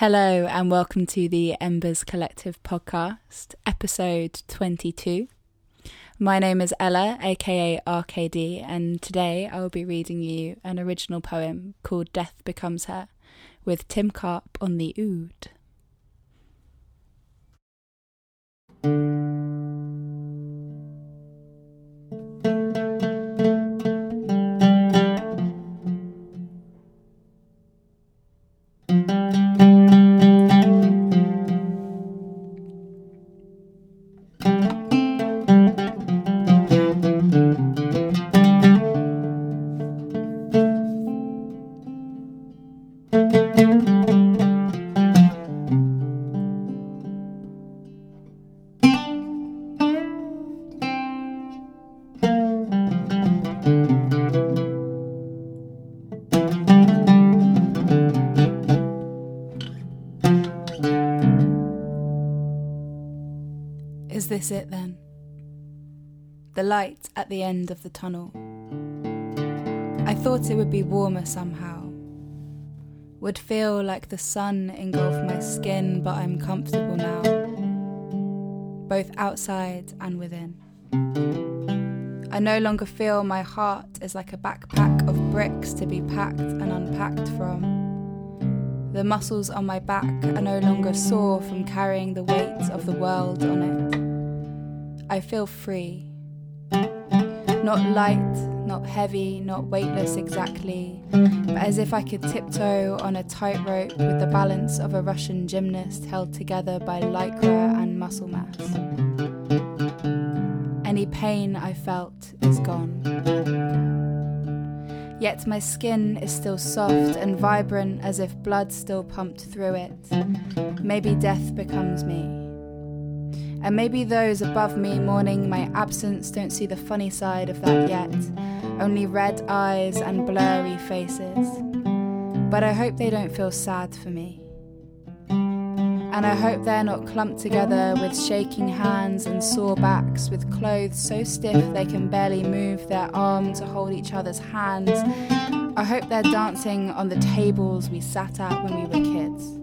Hello, and welcome to the Embers Collective podcast, episode 22. My name is Ella, aka Arcadie, and today I will be reading you an original poem called Death Becomes Her with Tim Karp on the oud. This it then? The light at the end of the tunnel. I thought it would be warmer somehow. Would feel like the sun engulfed my skin, but I'm comfortable now, both outside and within. I no longer feel my heart is like a backpack of bricks to be packed and unpacked from. The muscles on my back are no longer sore from carrying the weight of the world on it. I feel free. Not light, not heavy, not weightless exactly, but as if I could tiptoe on a tightrope with the balance of a Russian gymnast held together by lycra and muscle mass. Any pain I felt is gone. Yet my skin is still soft and vibrant as if blood still pumped through it. Maybe death becomes me. And maybe those above me mourning my absence don't see the funny side of that yet, only red eyes and blurry faces. But I hope they don't feel sad for me. And I hope they're not clumped together with shaking hands and sore backs, with clothes so stiff they can barely move their arm to hold each other's hands. I hope they're dancing on the tables we sat at when we were kids.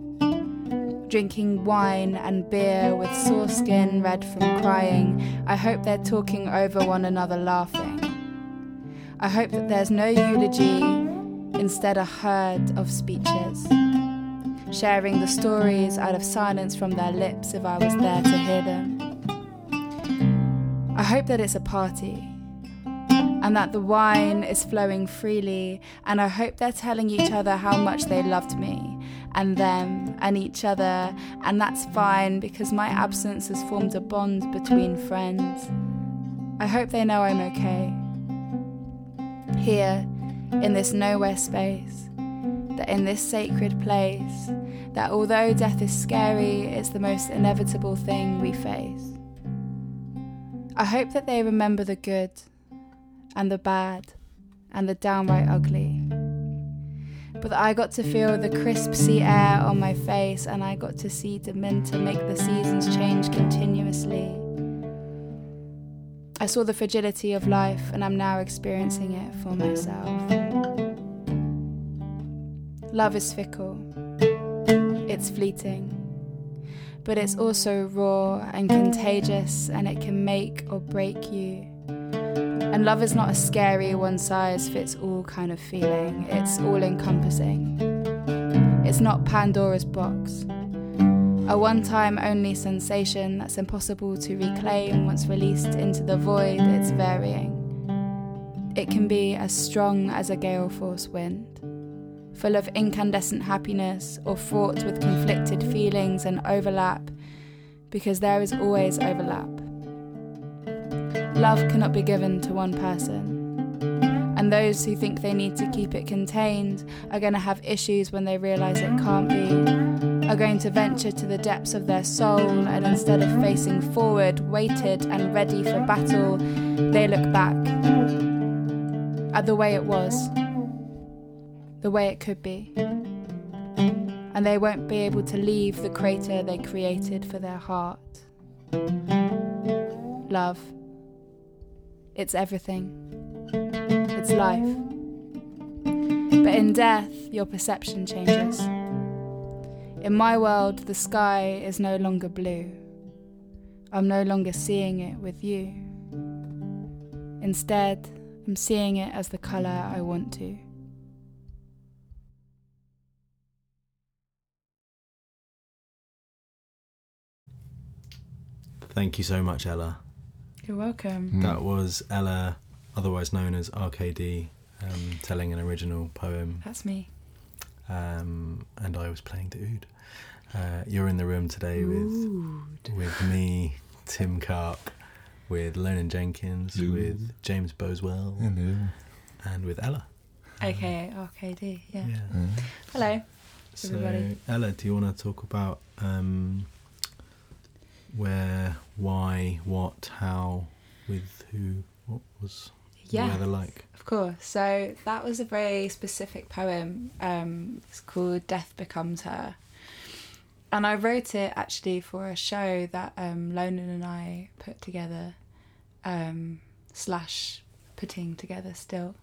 Drinking wine and beer with sore skin red from crying. I hope they're talking over one another laughing. I hope that there's no eulogy, instead, a herd of speeches sharing the stories out of silence from their lips if I was there to hear them. I hope that it's a party and that the wine is flowing freely, and I hope they're telling each other how much they loved me and them and each other, and that's fine because my absence has formed a bond between friends. I hope they know I'm okay. Here, in this nowhere space, that in this sacred place, that although death is scary, it's the most inevitable thing we face. I hope that they remember the good and the bad and the downright ugly. But I got to feel the crisp sea air on my face and I got to see Demeter make the seasons change continuously. I saw the fragility of life and I'm now experiencing it for myself. Love is fickle, it's fleeting, but it's also raw and contagious, and it can make or break you. And love is not a scary one size fits all kind of feeling, it's all encompassing. It's not Pandora's box, a one time only sensation that's impossible to reclaim once released into the void, it's varying. It can be as strong as a gale force wind full of incandescent happiness or fraught with conflicted feelings and overlap, because there is always overlap. Love cannot be given to one person. And those who think they need to keep it contained are going to have issues when they realize it can't be, are going to venture to the depths of their soul, and instead of facing forward, weighted and ready for battle, they look back at the way it was the way it could be. And they won't be able to leave the crater they created for their heart. Love. It's everything. It's life. But in death, your perception changes. In my world, the sky is no longer blue. I'm no longer seeing it with you. Instead, I'm seeing it as the colour I want to. Thank you so much, Ella. You're welcome. Mm. That was Ella, otherwise known as Arcadie, um, telling an original poem, That's me. um, and I was playing the oud. Uh, you're in the room today with with me, Tim Karp, with Lonan Jenkins, Ooh. with James Boswell, Hello. and with Ella. AKA Arcadie, yeah. Uh, Hello. So, Everybody. Ella, do you want to talk about um, where, why, what, how, with who, what was the Yeah. weather like? Of course. So that was a very specific poem. Um, it's called Death Becomes Her. And I wrote it actually for a show that um, Lonan and I put together, um, slash putting together still,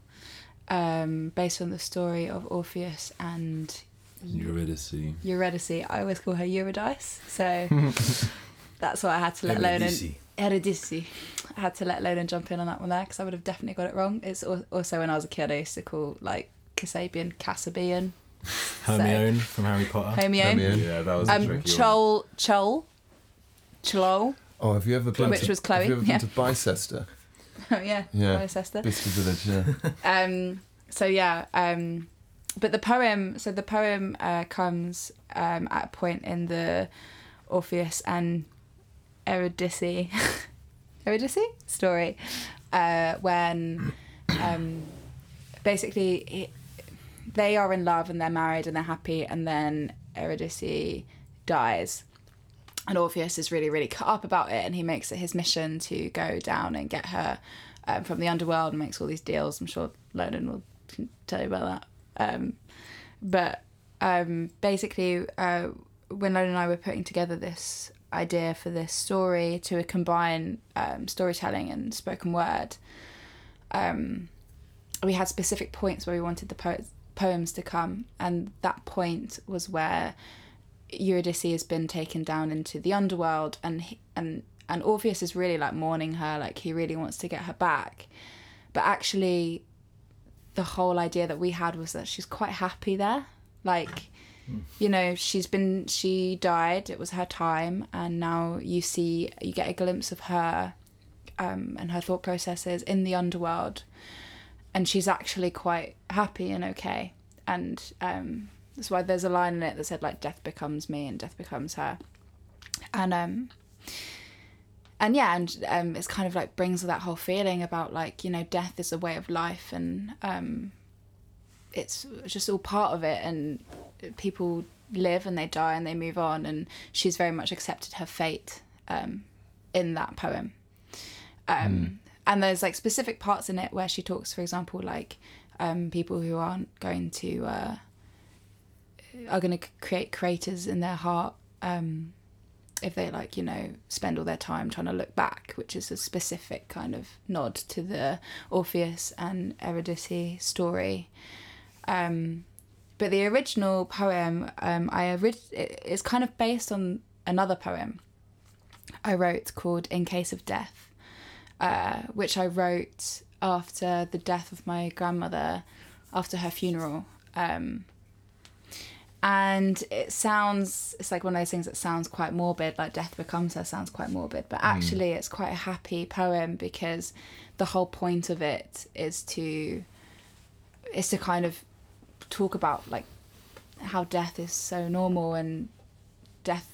um, based on the story of Orpheus and Eurydice. Eurydice. I always call her Eurydice. So that's what I had to let Lonan. Eurydice. I had to let Lonan jump in on that one there because I would have definitely got it wrong. It's also when I was a kid, I used to call like Kasabian, Cassabian, Hermione from Harry Potter. Hermione. Hermione. Yeah, that was a Um, tricky one. Chol, Chol, Oh, have you ever been Which to, was Chloe, Have you ever yeah. been to Bicester? Oh yeah, Yeah. my sister. Bicester Village, yeah. Um, so yeah, um, but the poem. So the poem uh, comes um, at a point in the Orpheus and Eurydice, Eurydice story, uh, when um, basically it, they are in love and they're married and they're happy, and then Eurydice dies. And Orpheus is really, really cut up about it, and he makes it his mission to go down and get her um, from the underworld and makes all these deals. I'm sure Lonan will tell you about that. Um, but um, basically, uh, when Lonan and I were putting together this idea for this story to combine um, storytelling and spoken word, um, we had specific points where we wanted the po- poems to come, and that point was where Eurydice has been taken down into the underworld, and he, and and Orpheus is really like mourning her, like he really wants to get her back, but actually, the whole idea that we had was that she's quite happy there, like. You know, she's been, she died, it was her time, and now you see, you get a glimpse of her um, and her thought processes in the underworld. And she's actually quite happy and okay. And um, that's why there's a line in it that said like death becomes me and death becomes her. And um and yeah and um it's kind of like brings that whole feeling about like you know death is a way of life and um it's just all part of it. And people live and they die and they move on and she's very much accepted her fate um in that poem. Um, and there's like specific parts in it where she talks for example like um, people who aren't going to uh, are going to create craters in their heart um, if they like you know spend all their time trying to look back which is a specific kind of nod to the orpheus and eurydice story. Um, but the original poem um, i orig- it- it's kind of based on another poem i wrote called in case of death uh, which I wrote after the death of my grandmother, after her funeral. Um, and it sounds, it's like one of those things that sounds quite morbid, like Death Becomes Her sounds quite morbid, but actually it's quite a happy poem because the whole point of it is to, is to kind of talk about like how death is so normal and death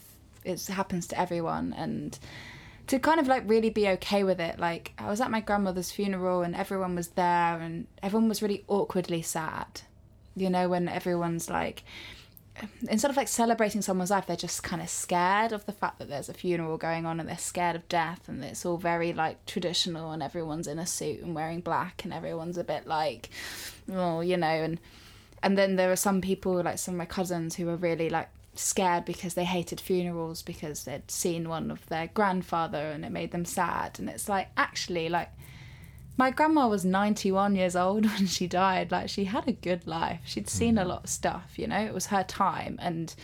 it happens to everyone and to kind of like really be okay with it. Like I was at my grandmother's funeral and everyone was there and everyone was really awkwardly sad. You know, when everyone's like instead of like celebrating someone's life, they're just kind of scared of the fact that there's a funeral going on and they're scared of death and it's all very like traditional and everyone's in a suit and wearing black and everyone's a bit like oh, you know, and and then there are some people like some of my cousins who were really like scared because they hated funerals because they'd seen one of their grandfather and it made them sad. And it's like actually like my grandma was 91 years old when she died. Like she had a good life. She'd seen a mm. lot of stuff you know? It was her time. And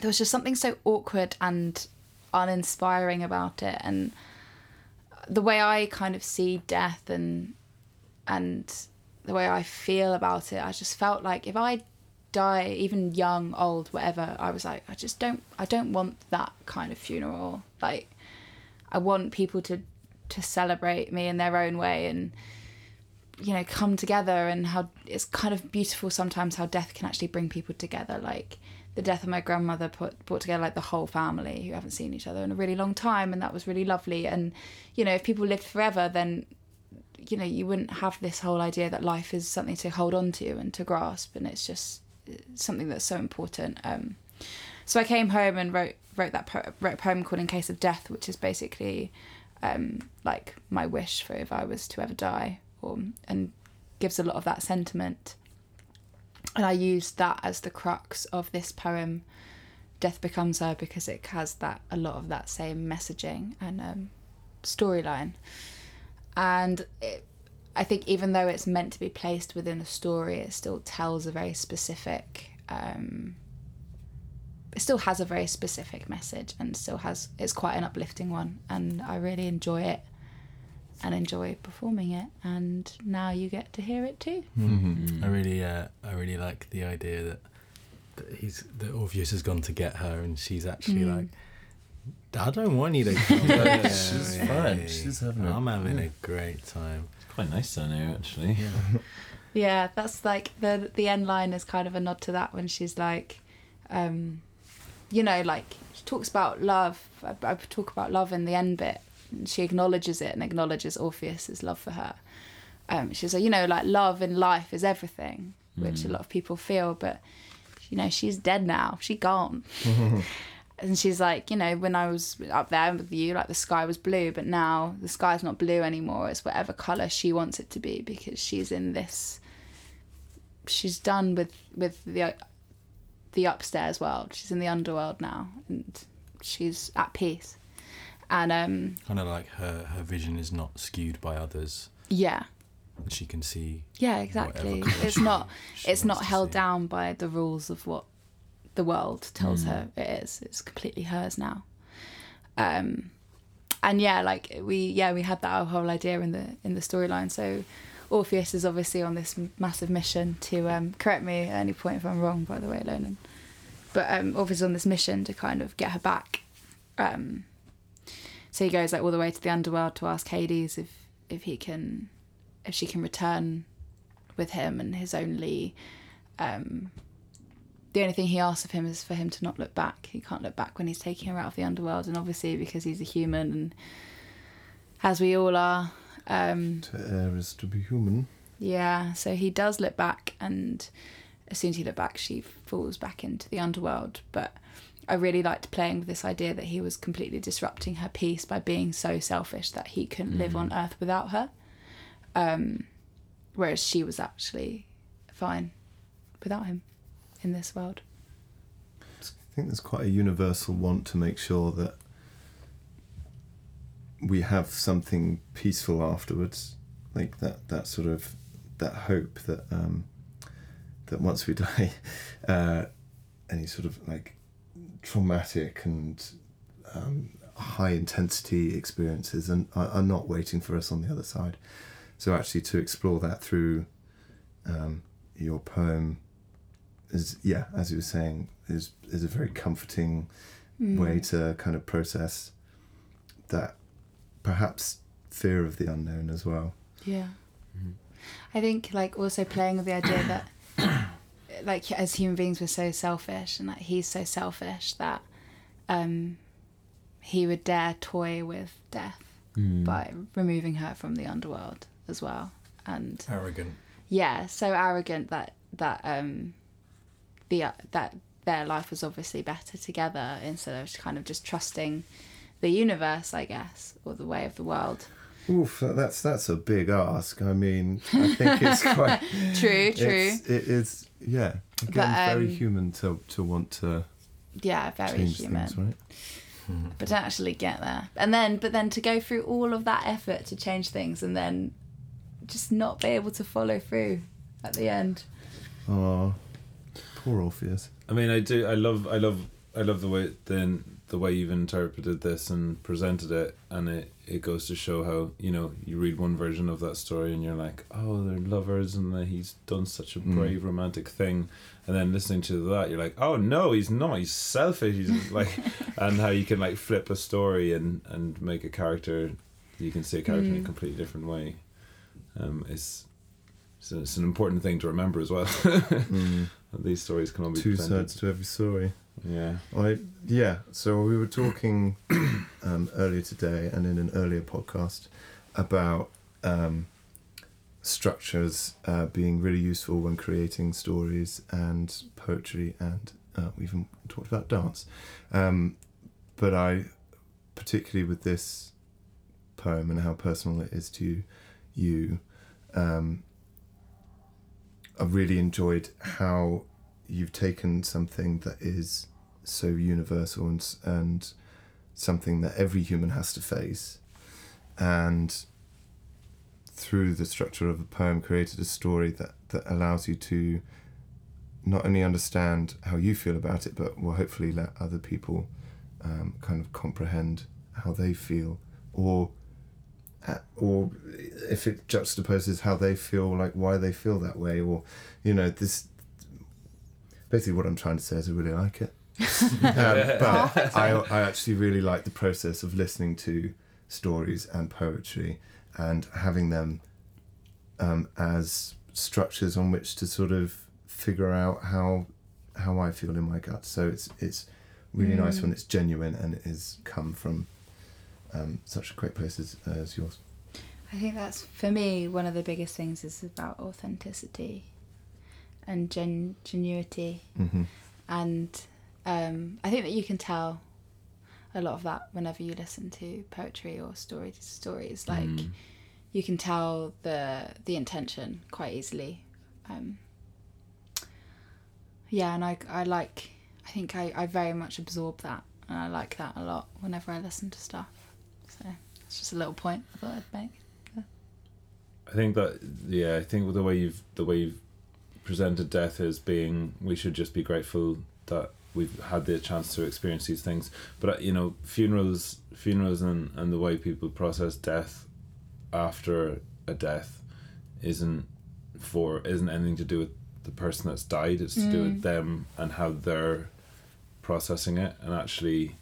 there was just something so awkward and uninspiring about it. And the way I kind of see death and and the way I feel about it I just felt like if I die even young old whatever I was like I just don't I don't want that kind of funeral. Like I want people to to celebrate me in their own way and you know come together and how it's kind of beautiful sometimes how death can actually bring people together. Like the death of my grandmother put brought together like the whole family who haven't seen each other in a really long time and that was really lovely. And you know if people lived forever then you know you wouldn't have this whole idea that life is something to hold on to and to grasp and it's just something that's so important um, so I came home and wrote wrote that po- wrote a poem called In Case of Death which is basically um, like my wish for if I was to ever die or and gives a lot of that sentiment and I used that as the crux of this poem, Death Becomes Her, because it has that a lot of that same messaging and um, storyline. And it, I think even though it's meant to be placed within a story, it still tells a very specific. Um, it still has a very specific message and still has it's quite an uplifting one and I really enjoy it and enjoy performing it and now you get to hear it too. I really, uh, I really like the idea that, that he's that Orpheus has gone to get her, and she's actually Mm. like, I don't want you to come. Yeah, back. she's Yeah, fine. yeah, She's having a- I'm having yeah. a great time. It's quite nice down here, actually. Yeah, yeah, that's like the the end line is kind of a nod to that when she's like, um, you know, like she talks about love. I, I talk about love in the end bit. She acknowledges it and acknowledges Orpheus's love for her. Um, she's like, you know, like love in life is everything, which a lot of people feel, but you know, she's dead now. She gone. and she's like, you know, when I was up there with you, like the sky was blue, but now the sky's not blue anymore. It's whatever color she wants it to be because she's in this. She's done with with the the upstairs world. She's in the underworld now, and she's at peace. And um, Kind of like her, her vision is not skewed by others. yeah, She can see. yeah, exactly. It's not she it's not held down by the rules of what the world tells her it is. It's completely hers now. Um, and yeah, like we yeah we had that whole idea in the in the storyline. So Orpheus is obviously on this massive mission to um, correct me at any point if I'm wrong. By the way, Lonan. But um, Orpheus is on this mission to kind of get her back. Um, so he goes like all the way to the underworld to ask Hades if if he can if she can return with him and his only um the only thing he asks of him is for him to not look back. He can't look back when he's taking her out of the underworld and obviously because he's a human and as we all are um To err is to be human. yeah, so he does look back, and as soon as he looked back, she falls back into the underworld. But I really liked playing with this idea that he was completely disrupting her peace by being so selfish that he couldn't live on Earth without her. Um, whereas she was actually fine without him in this world. I think there's quite a universal want to make sure that we have something peaceful afterwards, like that that sort of that hope that um, that once we die, uh, any sort of like traumatic and um, high intensity experiences and are, are not waiting for us on the other side. So actually, to explore that through um, your poem is yeah, as you were saying, is is a very comforting way to kind of process that perhaps fear of the unknown as well. Yeah. I think like also playing with the idea that like as human beings we're so selfish and that he's so selfish that um he would dare toy with death by removing her from the underworld as well. And Arrogant. yeah, so arrogant that that um the uh, that their life was obviously better together instead of kind of just trusting the universe, I guess, or the way of the world. Oof, that's that's a big ask. I mean, I think it's quite True, true. It's, it is yeah. Again, But, very um, human to to want to yeah, very change human. things, right? but to actually get there and then but then to go through all of that effort to change things and then just not be able to follow through at the end Oh, poor Orpheus. I mean, I do. I love. I love I love the way then the way you've interpreted this and presented it, and it it goes to show how you know you read one version of that story and you're like, oh, they're lovers and that he's done such a Mm. brave romantic thing, and then listening to that, you're like, oh no, he's not. He's selfish. He's like, and how you can like flip a story and and make a character, you can see a character in a Mm. completely different way. Um, it's it's, it's an important thing to remember as well. Mm. These stories can all be Two presented. sides to every story. Yeah. I yeah. So we were talking um, earlier today and in an earlier podcast about um, structures uh, being really useful when creating stories and poetry, and uh, we even talked about dance. Um, but I, particularly with this poem and how personal it is to you, um, I really enjoyed how you've taken something that is so universal and, and something that every human has to face. And through the structure of a poem created a story that, that allows you to not only understand how you feel about it but will hopefully let other people um, kind of comprehend how they feel or or if it juxtaposes how they feel like why they feel that way or you know this basically what i'm trying to say is i really like it um, but I, I actually really like the process of listening to stories and poetry and having them um, as structures on which to sort of figure out how how I feel in my gut. So it's it's really nice Mm. when it's genuine and it has come from um, such a great place as, as yours. I think that's for me one of the biggest things is about authenticity and gen- genuity, Mm-hmm. and um, I think that you can tell a lot of that whenever you listen to poetry or stories. Stories like Mm. you can tell the the intention quite easily. Um, yeah, and I I like I think I, I very much absorb that and I like that a lot whenever I listen to stuff. It's just a little point I thought I'd make. I think that yeah, I think the way you've the way you've presented death as being we should just be grateful that we've had the chance to experience these things. But you know, funerals, funerals, and and the way people process death after a death isn't for isn't anything to do with the person that's died. It's to do with Mm. them and how they're processing it and actually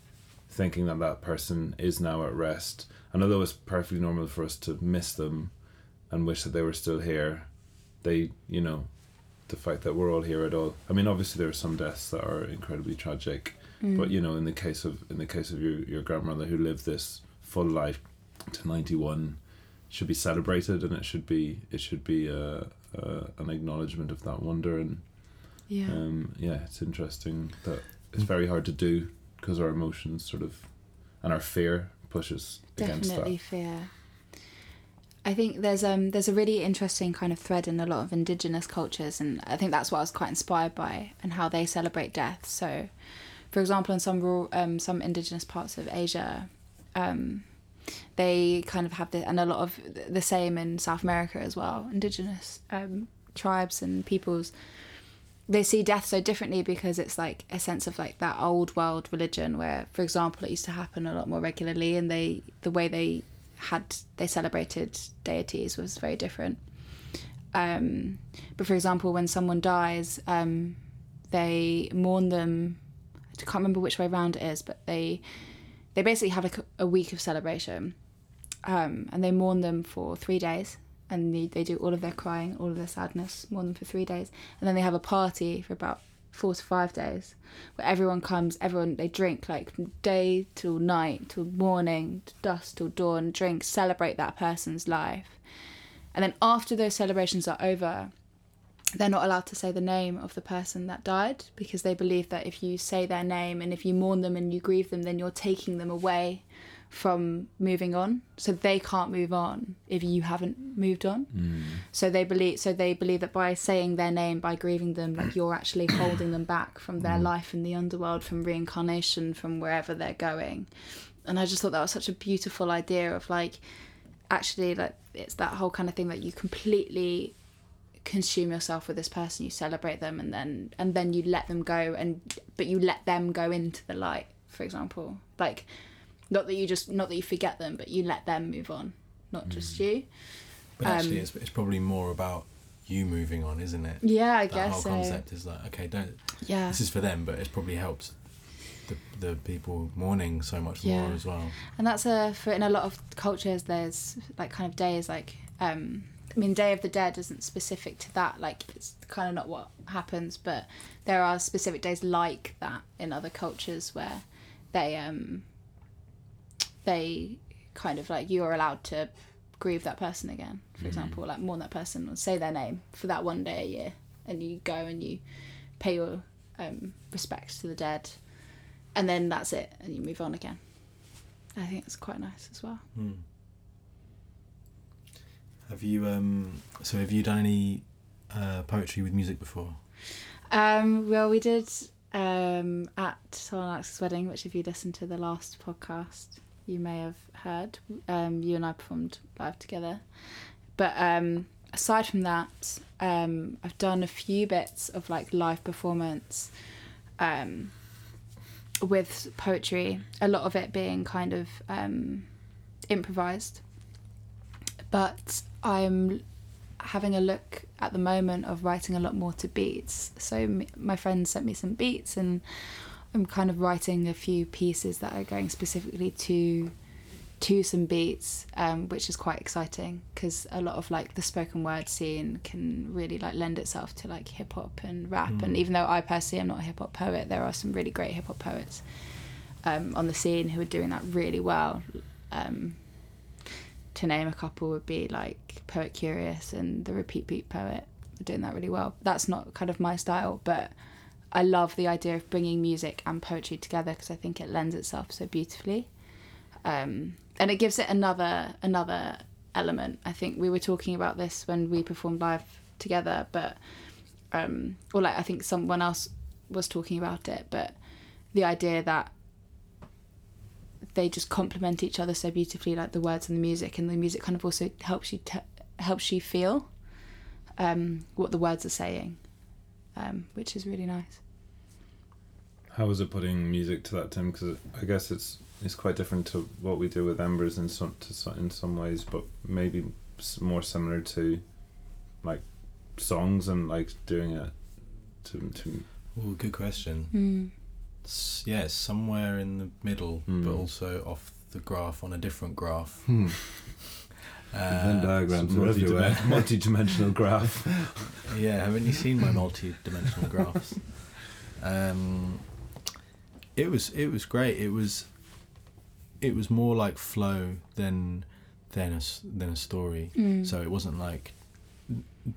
thinking that that person is now at rest. And although it's perfectly normal for us to miss them and wish that they were still here, they, you know, the fact that we're all here at all. I mean, obviously there are some deaths that are incredibly tragic, Mm. but you know, in the case of in the case of your your grandmother who lived this full life to ninety one, should be celebrated and it should be it should be uh, uh, an acknowledgement of that wonder and yeah. um, yeah, it's interesting that it's very hard to do because our emotions sort of and our fear pushes definitely fear. I think there's um there's a really interesting kind of thread in a lot of indigenous cultures and i think that's what i was quite inspired by and how they celebrate death. So for example in some rural um some indigenous parts of asia um they kind of have the and a lot of the same in south america as well indigenous um tribes and peoples they see death so differently because it's like a sense of like that old world religion where for example it used to happen a lot more regularly and they the way they had they celebrated deities was very different. Um but for example when someone dies um they mourn them. I can't remember which way round it is but they they basically have like a, a week of celebration. Um and they mourn them for three days and they, they do all of their crying all of their sadness more than for three days. And then they have a party for about four to five days where everyone comes everyone they drink like day till night till morning to dusk till dawn drink celebrate that person's life. And then after those celebrations are over they're not allowed to say the name of the person that died because they believe that if you say their name and if you mourn them and you grieve them then you're taking them away from moving on. So they can't move on if you haven't moved on. Mm. so they believe so they believe that by saying their name by grieving them like you're actually holding them back from their life in the underworld from reincarnation from wherever they're going. And i just thought that was such a beautiful idea of like actually like it's that whole kind of thing that you completely consume yourself with this person you celebrate them and then and then you let them go and but you let them go into the light for example. Like not that you just not that you forget them but you let them move on not just you But actually, Um, it's, it's probably more about you moving on, isn't it? yeah i that guess whole so concept is like, okay, don't. yeah This is for them, but it probably helps the the people mourning so much Yeah. more as well. and that's a for in a lot of cultures there's like kind of days like um i mean day of the dead isn't specific to that like it's kind of not what happens but there are specific days like that in other cultures where they um they kind of like you're allowed to grieve that person again for example like mourn that person or say their name for that one day a year and you go and you pay your um respects to the dead and then that's it and you move on again I think it's quite nice as well. Hmm. Have you um? So have you done any uh, poetry with music before? Um, well, we did um, at Someone Alex's wedding, which if you listened to the last podcast, you may have heard. Um, you and I performed live together. But um, aside from that, um, I've done a few bits of like live performance um, with poetry. A lot of it being kind of um, improvised. But I'm having a look at the moment of writing a lot more to beats. So my friend sent me some beats, and I'm kind of writing a few pieces that are going specifically to to some beats, um, which is quite exciting because a lot of like the spoken word scene can really like lend itself to like hip hop and rap. And even though I personally am not a hip hop poet, there are some really great hip hop poets um, on the scene who are doing that really well. Um, to name a couple would be like Poet Curious and the Repeat Beat Poet are doing that really well. That's not kind of my style, but I love the idea of bringing music and poetry together because I think it lends itself so beautifully, um, and it gives it another another element. I think we were talking about this when we performed live together, but um, or like I think someone else was talking about it, but the idea that they just complement each other so beautifully, like the words and the music, and the music kind of also helps you te- helps you feel um, what the words are saying, um, which is really nice. How was it putting music to that, Tim? Because I guess it's it's quite different to what we do with Embers in some to in some ways, but maybe more similar to like songs and like doing it to to Oh, good question. Mm. S- yeah, somewhere in the middle, but Mm. also off the graph on a different graph. Hmm. Uh, Venn diagrams are multi everywhere. multi-dimensional graph. Yeah, haven't you seen my multi-dimensional graphs? Um, it was it was great. It was it was more like flow than than a than a story. Mm. So it wasn't like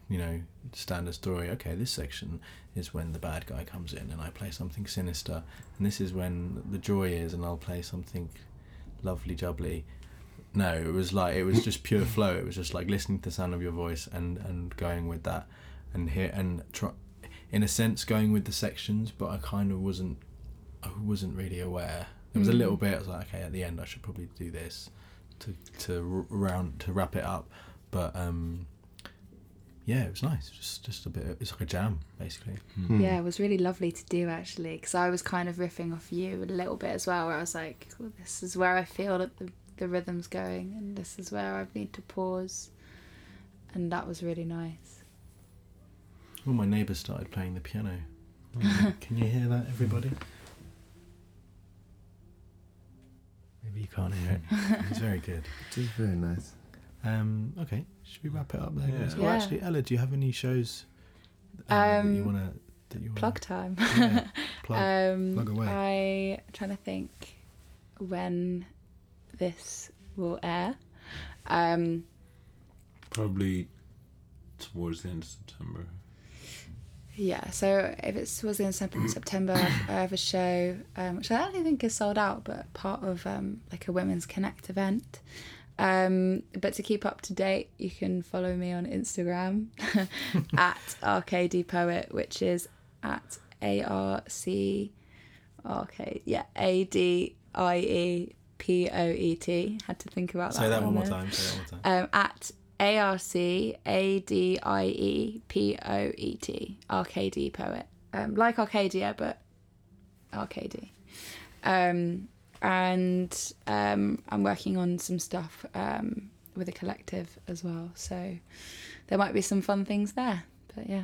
you know standard story. Okay, this section is when the bad guy comes in and I play something sinister, and this is when the joy is and I'll play something lovely jubbly. No, it was like it was just pure flow. It was just like listening to the sound of your voice and and going with that, and here and try, in a sense going with the sections. But I kind of wasn't, I wasn't really aware. There was a Mm. little bit. I was like, okay, at the end I should probably do this to to round to wrap it up. But um, yeah, it was nice. Just just a bit. It's like a jam basically. Hmm. Yeah, it was really lovely to do actually, because I was kind of riffing off you a little bit as well, where I was like, well, "This is where I feel that the the rhythm's going, and this is where I need to pause," and that was really nice. Well, my neighbour started playing the piano. Can you hear that, everybody? Maybe you can't hear it. It's very good. It is very nice. Um, okay, should we wrap it up there? Yeah. Well, Yeah. actually, Ella, do you have any shows that you Um, wanna that you wanna Plug time. Yeah, plug. um, plug away. I I'm trying to think when this will air. Um, Probably towards the end of September. Yeah, so if it's was the end of Sep- September, I have a show um, which I don't think is sold out, but part of um, like a Women's Connect event. Um, but to keep up to date, you can follow me on Instagram at Arcadie Poet, which is at A R C R K yeah A D I E P O E T. Had to think about Say that one more time. Say that one more time. Um, at A R C A D I E P O E T. Arcadie poet. Um, like Arcadia, but Arcady. Um, and um, I'm working on some stuff um, with a collective as well. So there might be some fun things there. But yeah,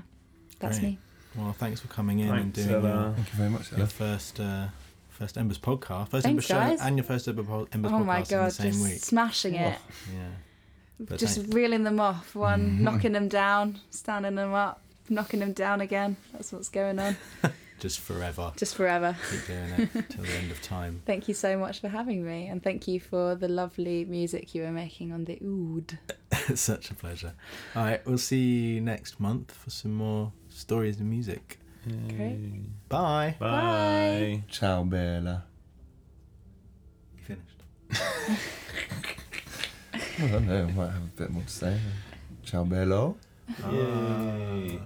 that's Great. me. Well, thanks for coming in and Thanks, doing Ella. your, Thank you very much. your first uh, first Embers podcast, first Thanks, Embers show, and your first Ember po- Embers oh podcast my in the god, same just week. smashing it. Yeah. But just thank- reeling them off. One, Mm-hmm. knocking them down, standing them up, knocking them down again. That's what's going on. just forever. Just forever. Keep doing it till the end of time. Thank you so much for having me, and thank you for the lovely music you were making on the oud. such a pleasure. All right, we'll see you next month for some more stories and music. Great. Bye. Bye. Ciao, Bella. You finished. I don't know. I might have a bit more to say. Ciao, Bello. Yay.